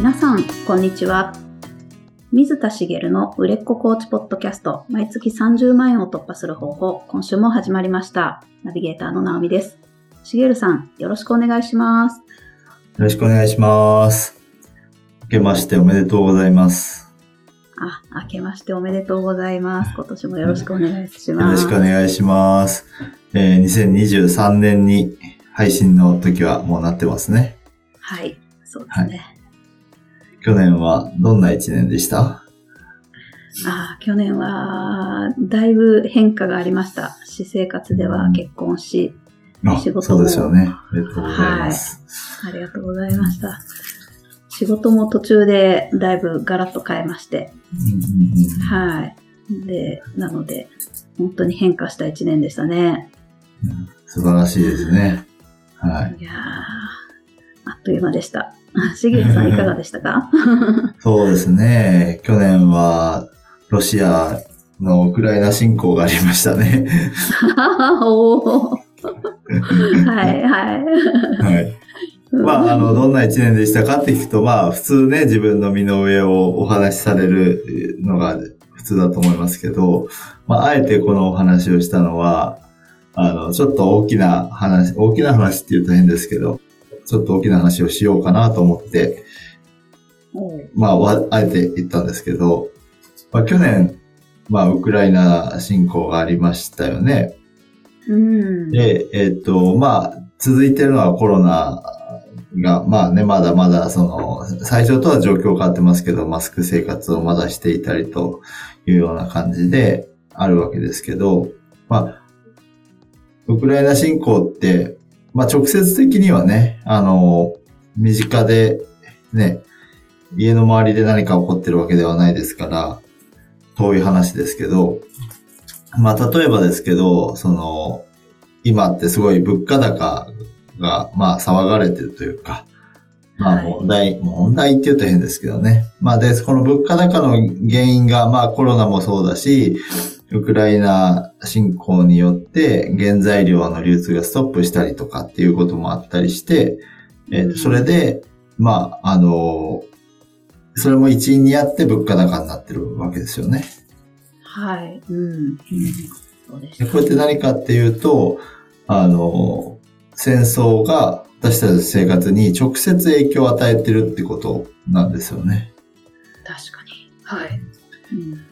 皆さん、こんにちは。水田茂の売れっ子コーチポッドキャスト、毎月30万円を突破する方法、今週も始まりました。ナビゲーターの直美です。茂さん、よろしくお願いします。よろしくお願いします。明けましておめでとうございます。あ、明けましておめでとうございます。今年もよろしくお願いしよろます。しくお願いします。えー2023年に配信の時はもうなってますね。はい、そうですね。去年はどんな一年でした？あ去年は、だいぶ変化がありました。私生活では結婚し、あ仕事もそうですよね。ありがとうございます。ありがとうございました。仕事も途中でだいぶガラッと変えまして、うんうんうんはい。で、なので、本当に変化した一年でしたね。素晴らしいですね。はい。いやー、あっという間でした。しげるさんいかがでしたか？そうですね。去年はロシアのウクライナ侵攻がありましたね。おーはい、はい。はい。まあ、あの、どんな一年でしたかって聞くと、まあ、普通ね、自分の身の上をお話しされるのが普通だと思いますけど、まあ、あえてこのお話をしたのは、あの、ちょっと大きな話、大きな話って言うと変ですけど、ちょっと大きな話をしようかなと思って、まあ、わあえて言ったんですけど、まあ、去年、まあ、ウクライナ侵攻がありましたよね。うん。で、えっと、まあ、続いてるのはコロナが、まあね、まだまだ、その、最初とは状況変わってますけど、マスク生活をまだしていたりというような感じであるわけですけど、まあ、ウクライナ侵攻って、まあ直接的にはね、あの、身近で、ね、家の周りで何か起こってるわけではないですから、遠い話ですけど、まあ例えばですけど、その、今ってすごい物価高が、まあ騒がれてるというか、まあはい問題、問題って言うと変ですけどね。まあで、この物価高の原因が、まあコロナもそうだし、ウクライナ侵攻によって原材料の流通がストップしたりとかっていうこともあったりして、えーそれで、まあ、あの、それも一因にあって物価高になってるわけですよね。はい。うん。うんそうでした。でこれって何かっていうと、あの、戦争が私たちの生活に直接影響を与えてるってことなんですよね。確かに。はい。うん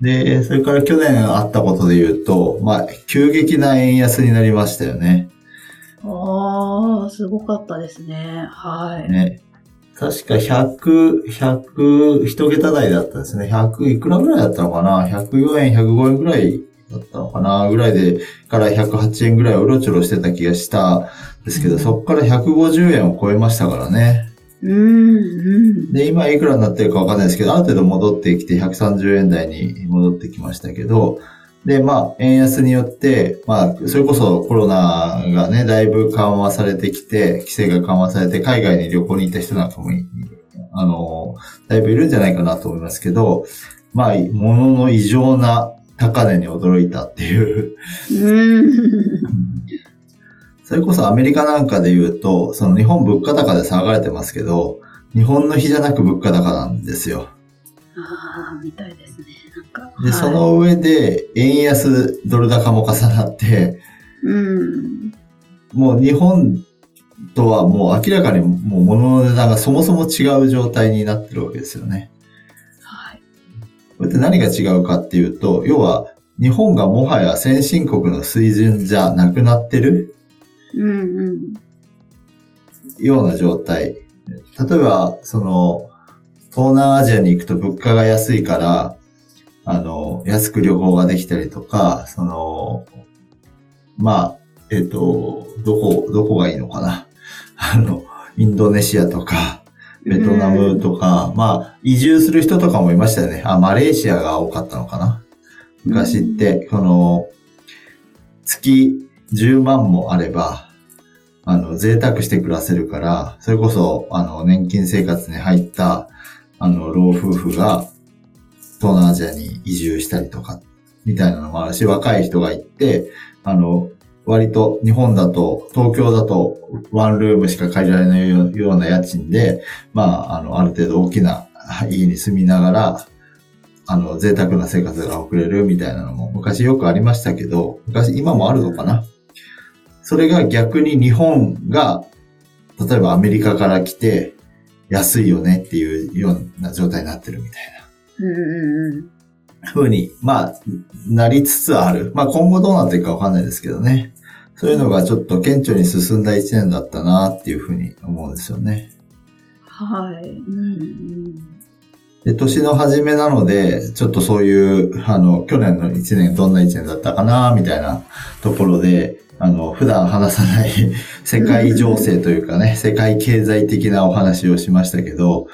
で、それから去年あったことで言うと、まあ、急激な円安になりましたよね。ああ、すごかったですね。はい。ね。確か100、100、一桁台だったんですね。100、いくらぐらいだったのかな ?104 円、105円ぐらいだったのかな？ぐらいで、から108円ぐらいをうろちょろしてた気がしたんですけど、うんそこから150円を超えましたからね。うん、うん。で、今いくらになってるかわかんないですけど、ある程度戻ってきて130円台に戻ってきましたけど、で、まあ、円安によって、まあ、それこそコロナがね、だいぶ緩和されてきて、規制が緩和されて、海外に旅行に行った人なんかもい、あの、だいぶいるんじゃないかなと思いますけど、まあ、物の異常な高値に驚いたっていう。うん。それこそアメリカなんかで言うと、その日本物価高で騒がれてますけど、日本の日じゃなく物価高なんですよ。ああ、みたいですね。なんか。で、はいそ、の上で、円安、ドル高も重なって、うん。もう日本とはもう明らかにもう物の値段がそもそも違う状態になってるわけですよね。はい。これって何が違うかっていうと、要は日本がもはや先進国の水準じゃなくなってるうん、うん。ような状態。例えば、その、東南アジアに行くと物価が安いから、あの、安く旅行ができたりとか、その、まあ、えっ、と、どこ、どこがいいのかな。あの、インドネシアとか、ベトナムとか、まあ、移住する人とかもいましたよね。あ、マレーシアが多かったのかな。昔って、この、月10万もあれば、あの、贅沢して暮らせるから、それこそ、あの、年金生活に入った、あの、老夫婦が、東南アジアに移住したりとか、みたいなのもあるし、若い人が行って、あの、割と日本だと、東京だとワンルームしか借りられないような家賃で、まあ、あの、ある程度大きな家に住みながら、あの、贅沢な生活が送れるみたいなのも昔よくありましたけど、昔、今もあるのかな？それが逆に日本が、例えばアメリカから来て、安いよねっていうような状態になってるみたいな。うんうんうん。ふうに、まあ、なりつつある。まあ今後どうなっていくかわかんないですけどね。そういうのがちょっと顕著に進んだ一年だったなっていうふうに思うんですよね。はい。うんうん。で、年の初めなので、ちょっとそういう、あの、去年の一年どんな一年だったかなみたいなところで、あの、普段話さない 世界情勢というかね、世界経済的なお話をしましたけど、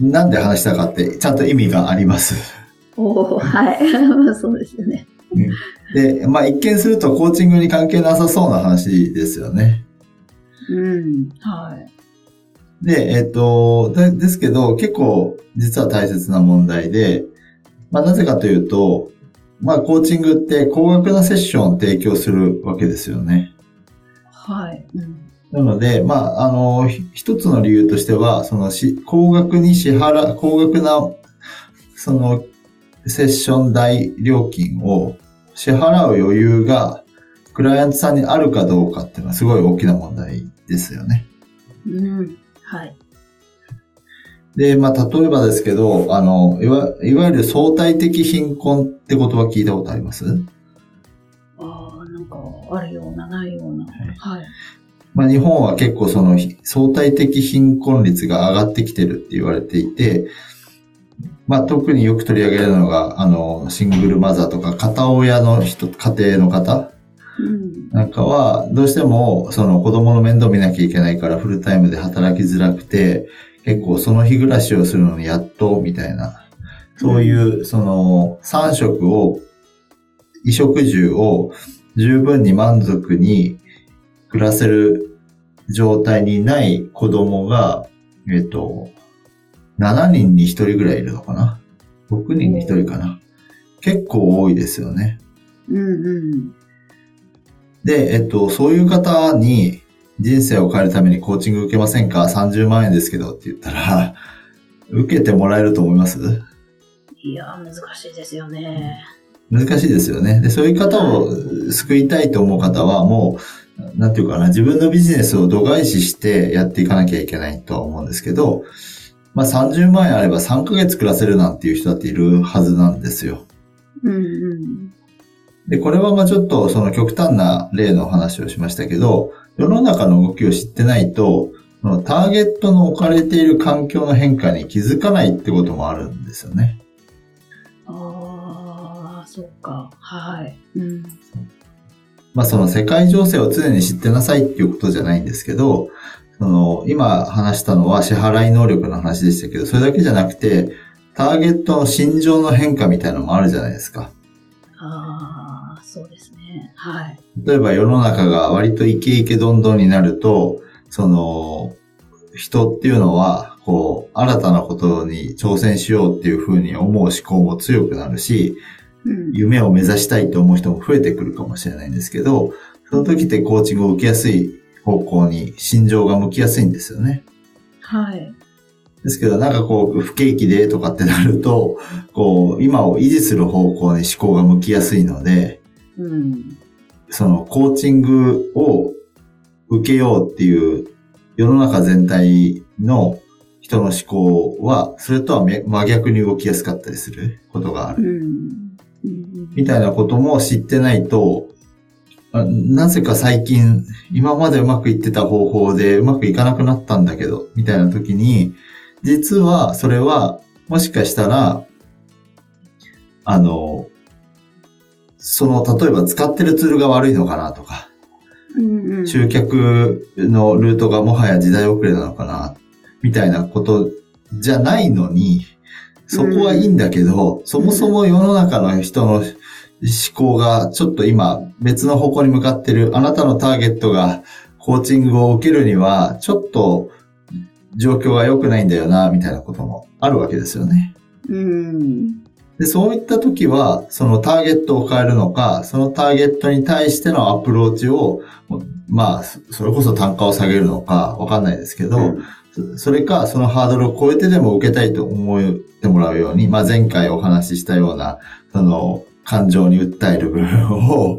なんで話したかって、ちゃんと意味があります。おおはい。まあそうですよね。で、まあ一見するとコーチングに関係なさそうな話ですよね。うん。はい。で、えっ、と、でですけど、結構実は大切な問題で、まあなぜかというと、まあコーチングって高額なセッションを提供するわけですよね。はい。うん。なので、まあ、あの、ひ一つの理由としては、そのし、高額に支払、高額な、その、セッション代料金を支払う余裕が、クライアントさんにあるかどうかっていうのはすごい大きな問題ですよね。うん。はい。で、まあ、例えばですけど、あの、いわ、いわゆる相対的貧困って言葉聞いたことあります？ああ、なんか、あるような、ないような。はい。まあ、日本は結構そのひ相対的貧困率が上がってきてるって言われていて、まあ、特によく取り上げられるのが、あの、シングルマザーとか片親の人、家庭の方うん。なんかは、どうしても、その子供の面倒見なきゃいけないからフルタイムで働きづらくて、結構その日暮らしをするのにやっと、みたいな、そういう、その、3食を、衣食住を十分に満足に暮らせる状態にない子供が、えっと、7人に1人ぐらいいるのかな ?6 人に1人かな？結構多いですよね。うんうん。で、えっと、そういう方に人生を変えるためにコーチング受けませんか ?30 万円ですけどって言ったら、受けてもらえると思います？いやー、難しいですよね。難しいですよね。で、そういう方を救いたいと思う方はもう、なんていうかな、自分のビジネスを度外視してやっていかなきゃいけないとは思うんですけど、まあ30万円あれば3ヶ月暮らせるなんていう人だっているはずなんですよ。うんうん。で、これはまあちょっとその極端な例の話をしましたけど、世の中の動きを知ってないと、そのターゲットの置かれている環境の変化に気づかないってこともあるんですよね。ああ、そうか。はい。うん。まあその世界情勢を常に知ってなさいっていうことじゃないんですけど、その今話したのは支払い能力の話でしたけど、それだけじゃなくて、ターゲットの心情の変化みたいなのもあるじゃないですか。ああ、そうですね。はい。例えば世の中が割とイケイケどんどんになると、その、人っていうのは、こう、新たなことに挑戦しようっていうふうに思う思考も強くなるし、うん。夢を目指したいと思う人も増えてくるかもしれないんですけど、その時ってコーチングを受けやすい方向に心情が向きやすいんですよね。はい。ですけど、なんかこう、不景気でとかってなると、こう、今を維持する方向に思考が向きやすいので、うん。そのコーチングを受けようっていう世の中全体の人の思考は、それとは真逆に動きやすかったりすることがあ。る。みたいなことも知ってないと、なぜか最近、今までうまくいってた方法でうまくいかなくなったんだけど、みたいな時に、実はそれは、もしかしたら、あの、その、例えば使ってるツールが悪いのかなとか、うんうん。集客のルートがもはや時代遅れなのかな、みたいなことじゃないのに、そこはいいんだけど、そもそも世の中の人の思考がちょっと今別の方向に向かってる、あなたのターゲットがコーチングを受けるには、ちょっと状況が良くないんだよな、みたいなこともあるわけですよね。うん。で、そういった時は、そのターゲットを変えるのか、そのターゲットに対してのアプローチを、まあ、それこそ単価を下げるのか、わかんないですけど、うん、それか、そのハードルを超えてでも受けたいと思ってもらうように、まあ前回お話ししたような、その、感情に訴える部分を、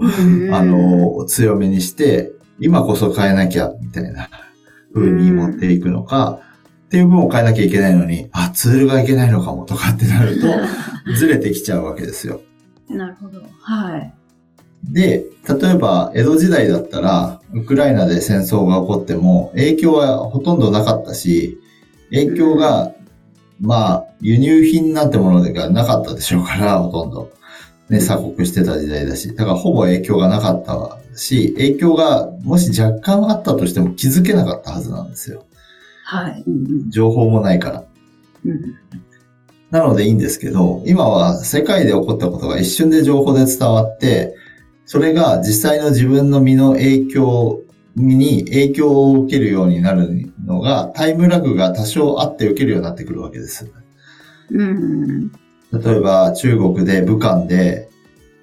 あの、強めにして、今こそ変えなきゃ、みたいな風に持っていくのか、っていう分を変えなきゃいけないのに、あ、ツールがいけないのかもとかってなると、ずれてきちゃうわけですよ。なるほど。はい。で、例えば、江戸時代だったら、ウクライナで戦争が起こっても、影響はほとんどなかったし、影響が、まあ、輸入品なんてものがなかったでしょうから、ほとんど。ね、鎖国してた時代だし、だからほぼ影響がなかったし、影響がもし若干あったとしても気づけなかったはずなんですよ。はい。情報もないから。うん、なのでいいんですけど、今は世界で起こったことが一瞬で情報で伝わって、それが実際の自分の身の影響に影響を受けるようになるのが、タイムラグが多少あって受けるようになってくるわけです。うん、例えば中国で武漢で、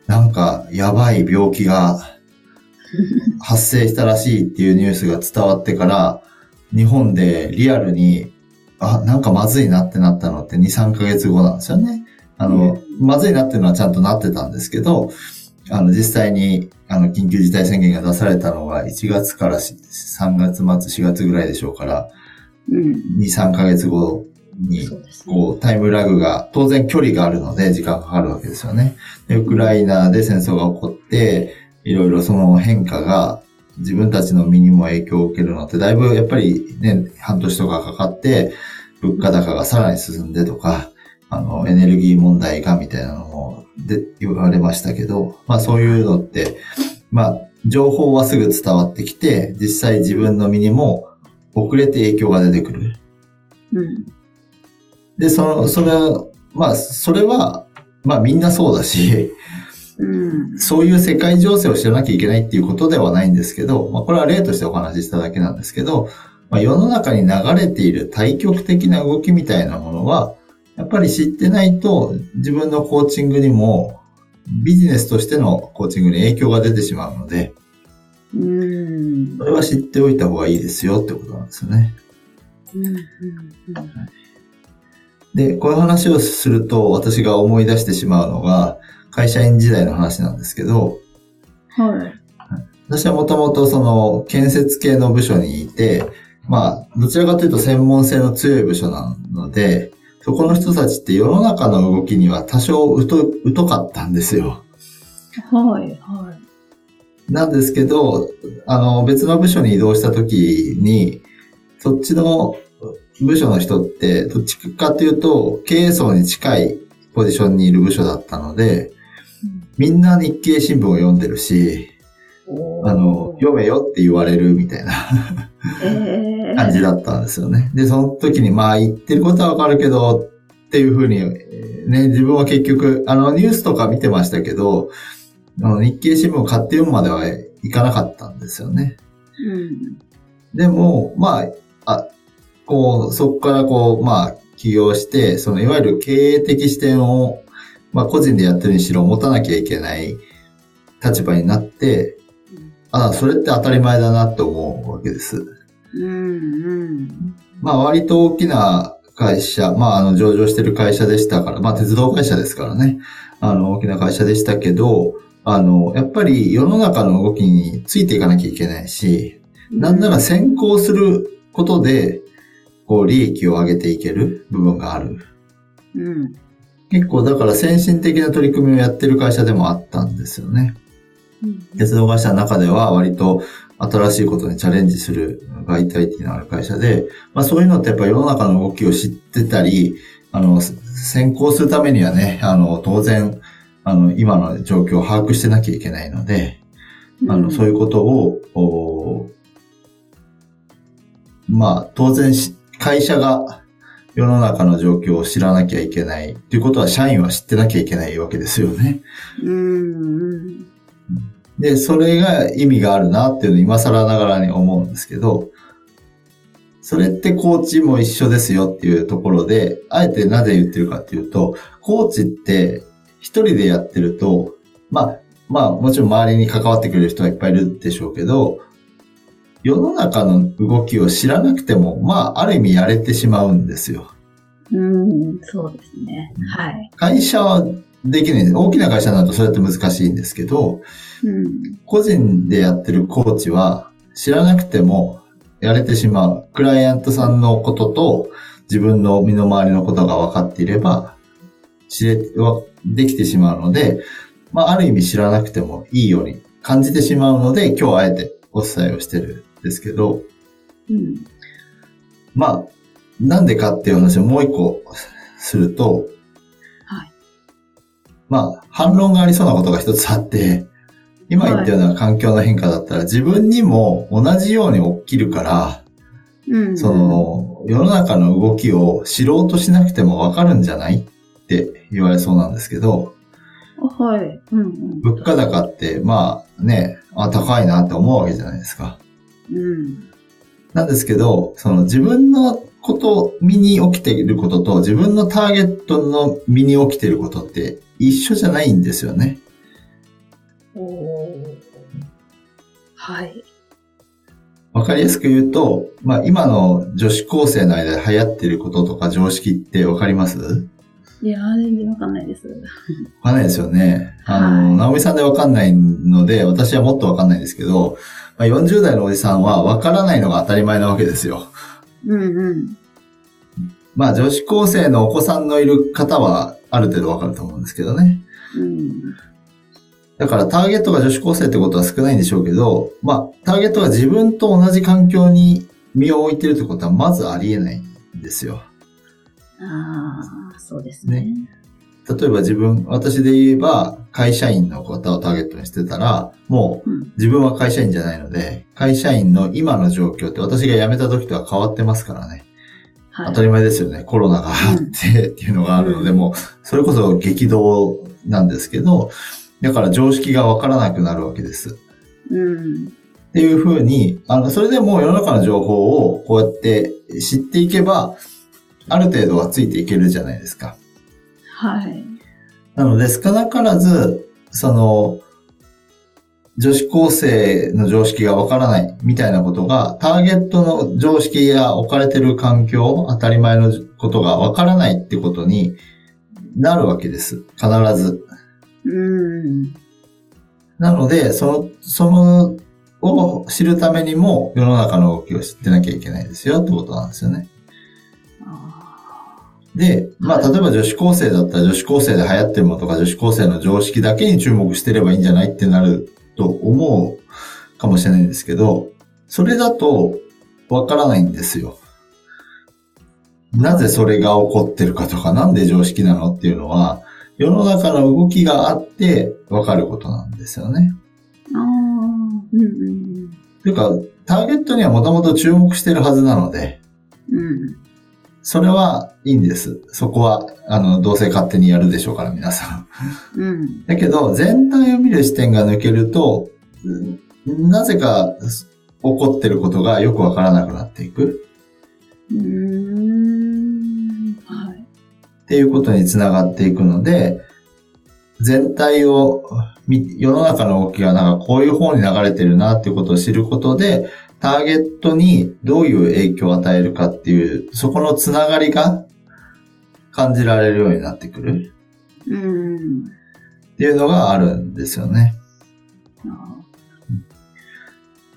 なんかやばい病気が発生したらしいっていうニュースが伝わってから、日本でリアルに、あ、なんかまずいなってなったのって2、3ヶ月後なんですよね。あの、うん、まずいなっていうのはちゃんとなってたんですけど、あの、実際に、あの、緊急事態宣言が出されたのが1月から3月末、4月ぐらいでしょうから、うん、2、3ヶ月後に、こう、タイムラグが、当然距離があるので時間かかるわけですよね。で、ウクライナで戦争が起こって、いろいろその変化が自分たちの身にも影響を受けるのって、だいぶやっぱりね、半年とかかかって、物価高がさらに進んでとか、あの、エネルギー問題がみたいなのもで言われましたけど、まあそういうのって、まあ情報はすぐ伝わってきて、実際自分の身にも遅れて影響が出てくる。うん。で、その、それは、まあ、それは、まあみんなそうだし、うん、そういう世界情勢を知らなきゃいけないっていうことではないんですけど、まあこれは例としてお話ししただけなんですけど、まあ、世の中に流れている対極的な動きみたいなものは、やっぱり知ってないと自分のコーチングにもビジネスとしてのコーチングに影響が出てしまうので、うん、それは知っておいた方がいいですよってことなんですよね。うんうんうん。で、こういう話をすると私が思い出してしまうのが、会社員時代の話なんですけど、はい。私はもともとその建設系の部署にいて、まあ、どちらかというと専門性の強い部署なので、そこの人たちって世の中の動きには多少疎、疎かったんですよ。はい、はい。なんですけど、あの、別の部署に移動した時に、そっちの部署の人って、どっちかというと、経営層に近いポジションにいる部署だったので、みんな日経新聞を読んでるし、あの、読めよって言われるみたいな感じだったんですよね。で、その時に、まあ言ってることはわかるけど、っていうふうに、ね、自分は結局、あの、ニュースとか見てましたけど、あの日経新聞を買って読むまではいかなかったんですよね。うん、でも、まあ、あ、こう、そこからこう、まあ、起業して、その、いわゆる経営的視点を、まあ、個人でやってるにしろ持たなきゃいけない立場になって、ああ、それって当たり前だなって思うわけです。うんうん、まあ、割と大きな会社、まあ、あの、上場してる会社でしたから、まあ、鉄道会社ですからね。あの、大きな会社でしたけど、あの、やっぱり世の中の動きについていかなきゃいけないし、なんなら先行することで、こう、利益を上げていける部分がある。うん。結構、だから先進的な取り組みをやってる会社でもあったんですよね。うん、鉄道会社の中では割と新しいことにチャレンジするバイタリティのある会社で、まあそういうのってやっぱ世の中の動きを知ってたり、あの、先行するためにはね、あの、当然、あの、今の状況を把握してなきゃいけないので、あの、そういうことを、まあ、当然会社が世の中の状況を知らなきゃいけないっていうことは社員は知ってなきゃいけないわけですよね。うん。で、それが意味があるなっていうのを今更ながらに思うんですけど、それってコーチも一緒ですよっていうところで、あえてなぜ言ってるかっていうと、コーチって一人でやってると、まあ、まあもちろん周りに関わってくれる人はいっぱいいるでしょうけど、世の中の動きを知らなくても、まあ、ある意味やれてしまうんですよ。うん、そうですね。はい。会社はできない。大きな会社だとそれって難しいんですけど、うん、個人でやってるコーチは知らなくてもやれてしまう。クライアントさんのことと自分の身の回りのことが分かっていれば、知れ、できてしまうので、まあ、ある意味知らなくてもいいように感じてしまうので、今日あえてお伝えをしてるんですけど、うん、まあ、なんでかっていう話をもう一個すると、はい。まあ、反論がありそうなことが一つあって、今言ったような環境の変化だったら、自分にも同じように起きるから、うん、その、世の中の動きを知ろうとしなくてもわかるんじゃないって言われそうなんですけど、はい。うんうん、物価高って、まあね、あ、高いなって思うわけじゃないですか。うん。なんですけど、その自分のこと、身に起きていることと自分のターゲットの身に起きていることって一緒じゃないんですよね。おはい。わかりやすく言うと、まあ今の女子高生の間で流行っていることとか常識ってわかります？いや全然わかんないです。わかんないですよね。あの、はい、直美さんでわかんないので、私はもっとわかんないんですけど、まあ、40代のおじさんはわからないのが当たり前なわけですよ。うんうん。まあ女子高生のお子さんのいる方はある程度わかると思うんですけどね。うん。だからターゲットが女子高生ってことは少ないんでしょうけど、まあターゲットが自分と同じ環境に身を置いてるってことはまずありえないんですよ。ああ、そうですね。ね例えば自分、私で言えば会社員の方をターゲットにしてたら、もう自分は会社員じゃないので、会社員の今の状況って私が辞めた時とは変わってますからね。はい、当たり前ですよね。コロナがあってっていうのがあるので、うん、もうそれこそ激動なんですけど、だから常識がわからなくなるわけです。うん、っていうふうに、あの、それでも世の中の情報をこうやって知っていけば、ある程度はついていけるじゃないですか。はい。なので、少なからず、その、女子高生の常識がわからないみたいなことが、ターゲットの常識や置かれてる環境、当たり前のことがわからないってことになるわけです。必ず。うん。なので、その、その、を知るためにも世の中の動きを知ってなきゃいけないですよってことなんですよね。で、まあ、例えば女子高生だったら女子高生で流行ってるものとか女子高生の常識だけに注目してればいいんじゃないってなると思うかもしれないんですけど、それだとわからないんですよ。なぜそれが起こってるかとか、なんで常識なのっていうのは、世の中の動きがあってわかることなんですよね。ああ、うんうん。というか、ターゲットにはもともと注目してるはずなので、うん、それはいいんです。そこは、あの、どうせ勝手にやるでしょうから、皆さん。うん。だけど、全体を見る視点が抜けると、なぜか起こってることがよくわからなくなっていく。うん。はい。っていうことにつながっていくので、全体を、世の中の動きがなんかこういう方に流れてるなっていうことを知ることで、ターゲットにどういう影響を与えるかっていう、そこのつながりが感じられるようになってくる。うん。っていうのがあるんですよね。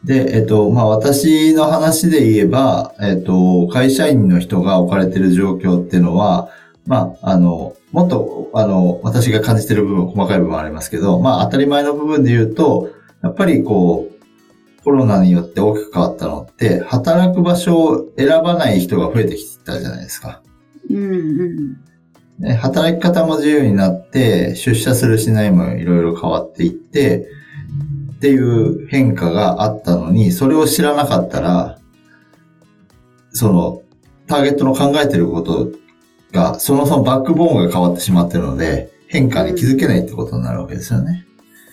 で、えっと、まあ、私の話で言えば、えっと、会社員の人が置かれている状況っていうのは、まあ、あの、もっと、あの、私が感じてる部分、細かい部分ありますけど、まあ、当たり前の部分で言うと、やっぱりこう、コロナによって大きく変わったのって、働く場所を選ばない人が増えてきたじゃないですか。うんうんね、働き方も自由になって、出社するしないもいろいろ変わっていって、っていう変化があったのに、それを知らなかったら、その、ターゲットの考えてることが、そもそもバックボーンが変わってしまってるので、変化に気づけないってことになるわけですよね。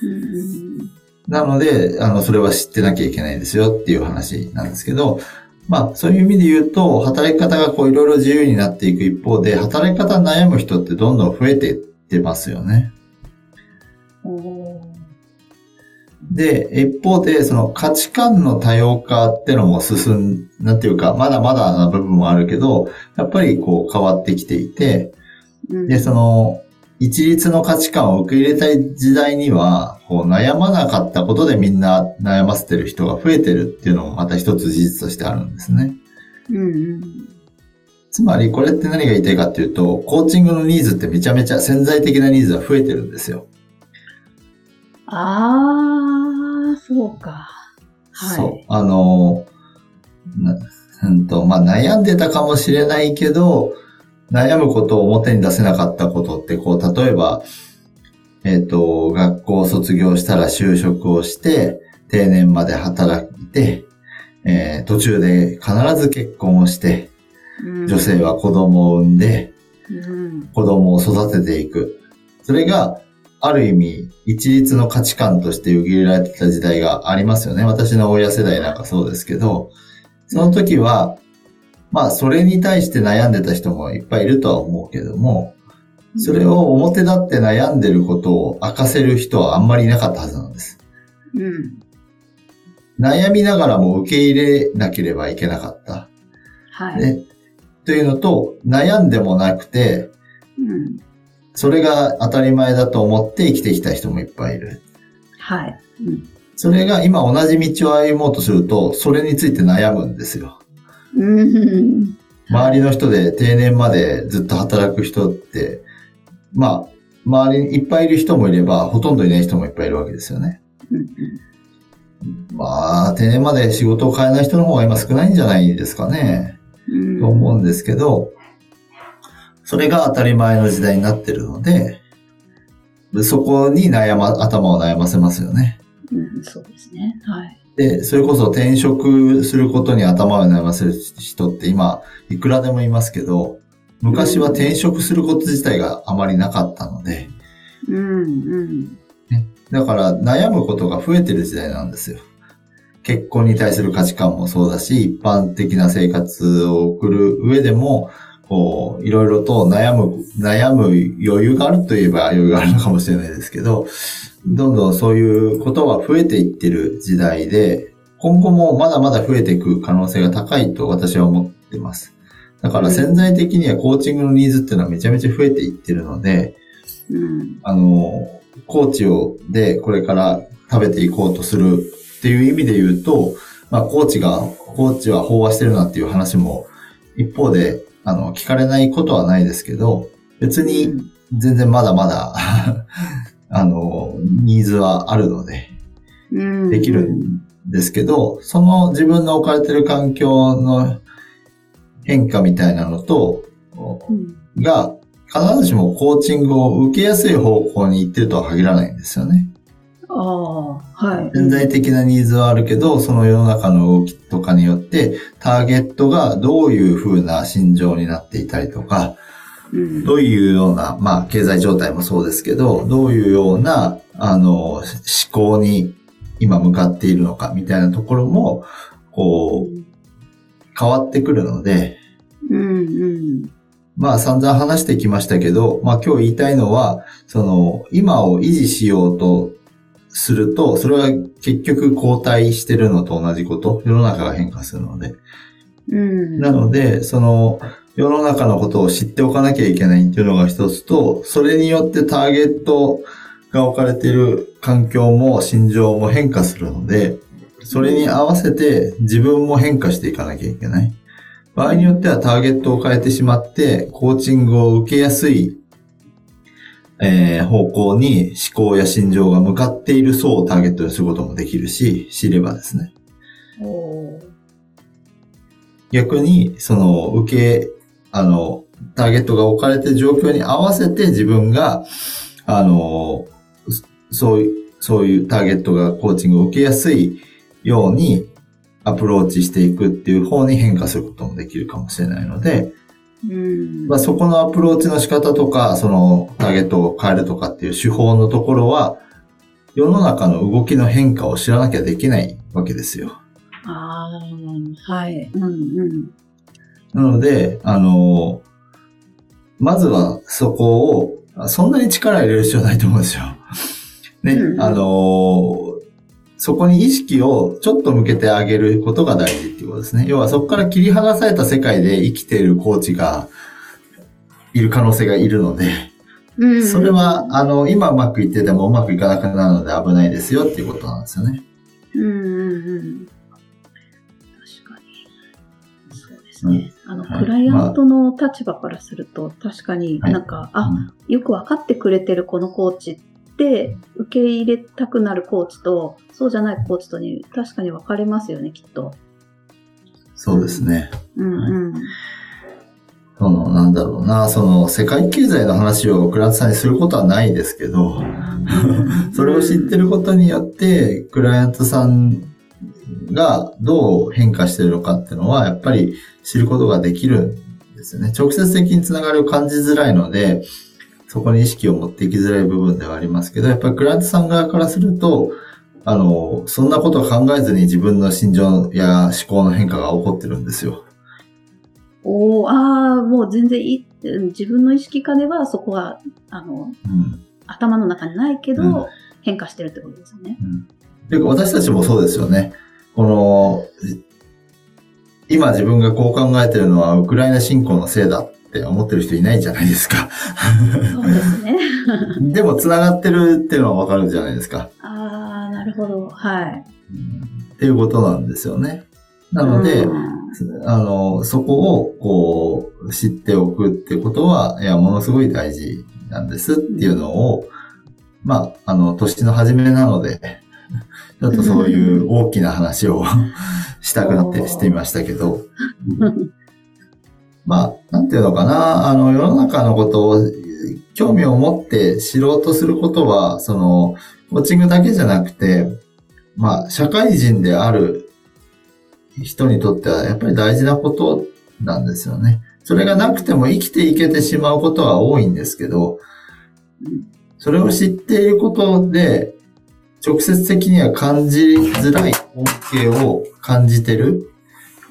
うんなので、あの、それは知ってなきゃいけないですよっていう話なんですけど、まあ、そういう意味で言うと、働き方がこういろいろ自由になっていく一方で、働き方に悩む人ってどんどん増えていってますよね。で、一方で、その価値観の多様化ってのも進ん、なんていうか、まだまだな部分もあるけど、やっぱりこう変わってきていて、で、その、一律の価値観を受け入れたい時代には、こう悩まなかったことでみんな悩ませてる人が増えてるっていうのもまた一つ事実としてあるんですね。うんうん、つまりこれって何が言いたいかっていうと、コーチングのニーズってめちゃめちゃ潜在的なニーズが増えてるんですよ。ああ、そうか。はい。そう。あの、なうんと、まあ、悩んでたかもしれないけど、悩むことを表に出せなかったことって、こう、例えば、えっ、ー、と、学校を卒業したら就職をして、定年まで働いて、えー、途中で必ず結婚をして、うん、女性は子供を産んで、うん、子供を育てていく。それが、ある意味、一律の価値観として受け入れられてた時代がありますよね。私の親世代なんかそうですけど、その時は、まあ、それに対して悩んでた人もいっぱいいるとは思うけども、それを表立って悩んでることを明かせる人はあんまりいなかったはずなんです。うん。悩みながらも受け入れなければいけなかった。はい。ね、というのと、悩んでもなくて、うん、それが当たり前だと思って生きてきた人もいっぱいいる。はい。うん、それが今同じ道を歩もうとすると、それについて悩むんですよ。周りの人で定年までずっと働く人って、まあ、周りにいっぱいいる人もいれば、ほとんどいない人もいっぱいいるわけですよね。まあ、定年まで仕事を変えない人の方が今少ないんじゃないですかね。と思うんですけど、それが当たり前の時代になってるので、そこに悩ま、頭を悩ませますよね。うん、そうですね。はい。で、それこそ転職することに頭を悩ませる人って今、いくらでもいますけど、昔は転職すること自体があまりなかったので、うんうん、ね、だから悩むことが増えてる時代なんですよ。結婚に対する価値観もそうだし、一般的な生活を送る上でも、こう、いろいろと悩む、悩む余裕があるといえば余裕があるのかもしれないですけど、どんどんそういうことは増えていってる時代で、今後もまだまだ増えていく可能性が高いと私は思ってます。だから潜在的にはコーチングのニーズっていうのはめちゃめちゃ増えていってるので、うん、あの、コーチをでこれから食べていこうとするっていう意味で言うと、まあコーチが、コーチは飽和してるなっていう話も一方で、あの、聞かれないことはないですけど、別に全然まだまだあの、ニーズはあるので、できるんですけど、その自分の置かれてる環境の変化みたいなのと、が、必ずしもコーチングを受けやすい方向に行ってるとは限らないんですよね。ああ、はい。潜在的なニーズはあるけど、その世の中の動きとかによって、ターゲットがどういう風な心情になっていたりとか、どういうような、まあ、経済状態もそうですけど、どういうような、あの、思考に今向かっているのか、みたいなところも、こう、変わってくるので、うんうん、まあ散々話してきましたけど、まあ今日言いたいのは、その、今を維持しようとすると、それは結局後退してるのと同じこと、世の中が変化するので。うん、なので、その、世の中のことを知っておかなきゃいけないっていうのが一つと、それによってターゲットが置かれている環境も心情も変化するので、それに合わせて自分も変化していかなきゃいけない。場合によってはターゲットを変えてしまって、コーチングを受けやすい、えー、方向に思考や心情が向かっている層をターゲットにすることもできるし、知ればですね。逆に、その、受けあの、ターゲットが置かれてる状況に合わせて自分が、あの、そういう、そういうターゲットがコーチングを受けやすいようにアプローチしていくっていう方に変化することもできるかもしれないので、うんまあ、そこのアプローチの仕方とか、そのターゲットを変えるとかっていう手法のところは、世の中の動きの変化を知らなきゃできないわけですよ。ああ、はい。うんうん。なので、あの、まずはそこを、あそんなに力入れる必要ないと思うんですよ。ね、うんあの、そこに意識をちょっと向けてあげることが大事っていうことですね。要はそこから切り離された世界で生きているコーチがいる可能性がいるので、それは、あの、今うまくいっててもうまくいかなくなるので危ないですよっていうことなんですよね。うんうんうん。ですね。あの、はいクライアントの立場からすると、確かにはいなんか、あ、よくわかってくれてるこのコーチって、受け入れたくなるコーチと、そうじゃないコーチとに確かに分かれますよね、きっと。そうですね。うんうん。その、なんだろうな、その、世界経済の話をクライアントさんにすることはないですけど、それを知ってることによって、クライアントさんがどう変化してるのかっていうのは、やっぱり知ることができるんですよね。直接的につながりを感じづらいので、そこに意識を持っていきづらい部分ではありますけど、やっぱりクライアントさん側からすると、あの、そんなことを考えずに自分の心情や思考の変化が起こってるんですよ。おーああ、もう全然いい。うん自分の意識下ではそこは、あの、うん。頭の中にないけど、うん変化してるってことですよね。うか私たちもそうですよね。この、今自分がこう考えてるのはウクライナ侵攻のせいだって思ってる人いないじゃないですか。そうですね。でも繋がってるっていうのはわかるじゃないですか。ああ、なるほど。はい。っていうことなんですよね。なので、うんあの、そこをこう知っておくってことは、いや、ものすごい大事なんですっていうのを、まあ、あの、年の初めなので、ちょっとそういう大きな話を したくなってしてみましたけど、まあ、なんていうのかな、あの、世の中のことを興味を持って知ろうとすることは、その、コーチングだけじゃなくて、まあ、社会人である人にとってはやっぱり大事なことなんですよね。それがなくても生きていけてしまうことは多いんですけど、それを知っていることで、直接的には感じづらい恩恵を感じてる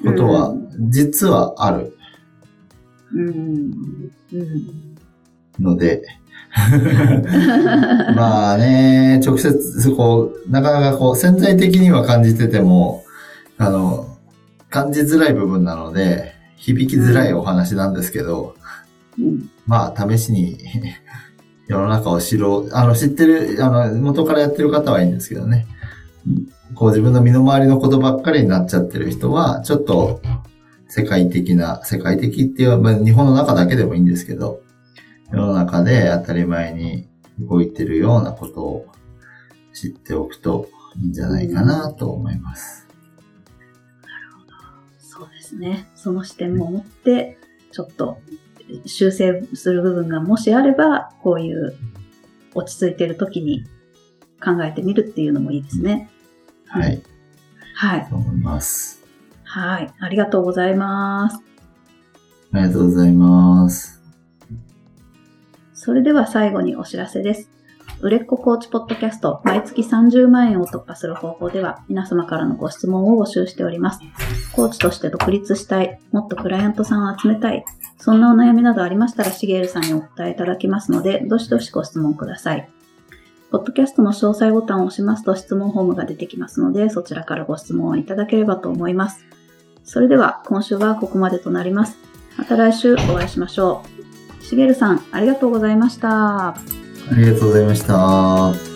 ことは実はあるうん。うん。ので、まあね、直接、こう、なかなかこう、潜在的には感じてても、あの、感じづらい部分なので、響きづらいお話なんですけど、うん。まあ、試しに、世の中を知ろう、あの、知ってる、あの、元からやってる方はいいんですけどね。こう自分の身の回りのことばっかりになっちゃってる人は、ちょっと、世界的な、世界的っていう、まあ、日本の中だけでもいいんですけど、世の中で当たり前に動いてるようなことを知っておくといいんじゃないかなと思います。なるほどそうですね。その視点も持って、ちょっと修正する部分がもしあれば、こういう落ち着いてる時に考えてみるっていうのもいいですね。はい。はい。と思います。はい。ありがとうございます。ありがとうございます。それでは最後にお知らせです。売れっ子コーチポッドキャスト、毎月30万円を突破する方法では、皆様からのご質問を募集しております。コーチとして独立したい、もっとクライアントさんを集めたい、そんなお悩みなどありましたら、しげるさんにお答えいただきますので、どしどしご質問ください。ポッドキャストの詳細ボタンを押しますと質問フォームが出てきますので、そちらからご質問をいただければと思います。それでは、今週はここまでとなります。また来週お会いしましょう。しげるさん、ありがとうございました。ありがとうございました。